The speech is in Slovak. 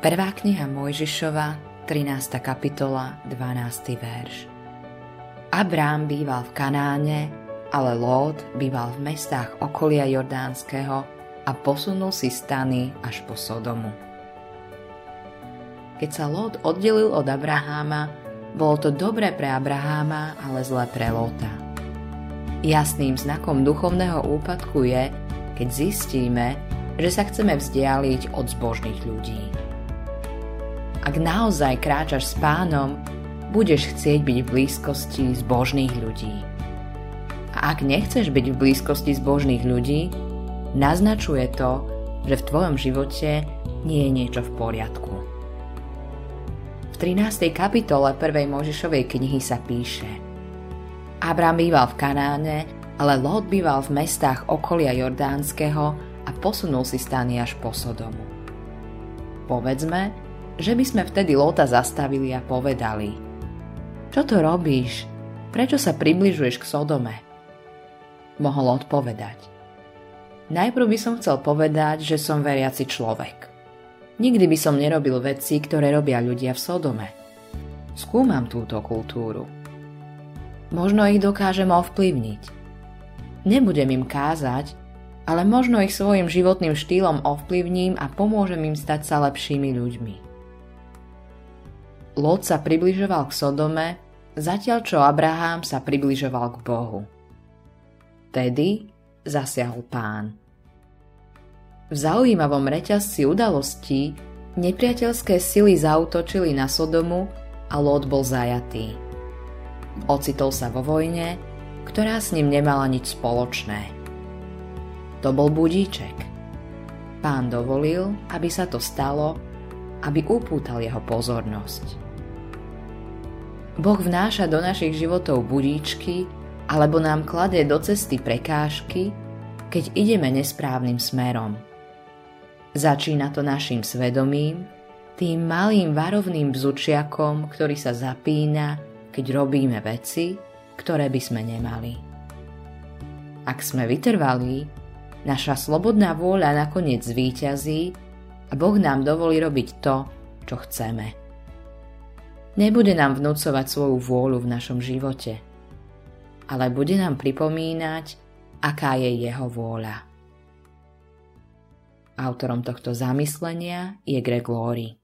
Prvá kniha Mojžišova, 13. kapitola, 12. verš. Abrám býval v Kanáne, ale Lót býval v mestách okolia Jordánskeho a posunul si stany až po Sodomu. Keď sa Lót oddelil od Abraháma, bolo to dobré pre Abraháma, ale zlé pre Lóta. Jasným znakom duchovného úpadku je, keď zistíme, že sa chceme vzdialiť od zbožných ľudí. Ak naozaj kráčaš s pánom, budeš chcieť byť v blízkosti zbožných ľudí. A ak nechceš byť v blízkosti zbožných ľudí, naznačuje to, že v tvojom živote nie je niečo v poriadku. V 13. kapitole 1. Možišovej knihy sa píše Abrám býval v Kanáne, ale Lot býval v mestách okolia Jordánskeho a posunul si stany až po Sodomu. Povedzme, že by sme vtedy Lota zastavili a povedali Čo to robíš? Prečo sa približuješ k Sodome? Mohol odpovedať Najprv by som chcel povedať, že som veriaci človek. Nikdy by som nerobil veci, ktoré robia ľudia v Sodome. Skúmam túto kultúru. Možno ich dokážem ovplyvniť. Nebudem im kázať, ale možno ich svojim životným štýlom ovplyvním a pomôžem im stať sa lepšími ľuďmi. Lot sa približoval k Sodome, zatiaľ čo Abraham sa približoval k Bohu. Tedy zasiahol pán. V zaujímavom reťazci udalostí nepriateľské sily zautočili na Sodomu a Lot bol zajatý. Ocitol sa vo vojne, ktorá s ním nemala nič spoločné. To bol budíček. Pán dovolil, aby sa to stalo, aby upútal jeho pozornosť. Boh vnáša do našich životov budíčky alebo nám kladie do cesty prekážky, keď ideme nesprávnym smerom. Začína to našim svedomím, tým malým varovným bzučiakom, ktorý sa zapína, keď robíme veci, ktoré by sme nemali. Ak sme vytrvalí, naša slobodná vôľa nakoniec zvíťazí a Boh nám dovolí robiť to, čo chceme. Nebude nám vnúcovať svoju vôľu v našom živote, ale bude nám pripomínať, aká je jeho vôľa. Autorom tohto zamyslenia je Greg Laurie.